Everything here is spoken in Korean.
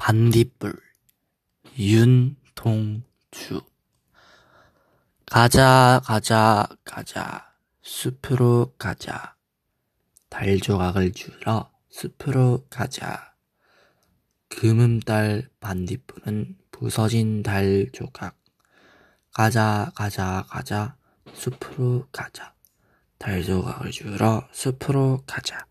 반딧불 윤동주. 가자 가자 가자. 숲으로 가자. 달 조각을 주러 숲으로 가자. 금음달 반딧불은 부서진 달 조각. 가자 가자 가자. 숲으로 가자. 달 조각을 주러 숲으로 가자.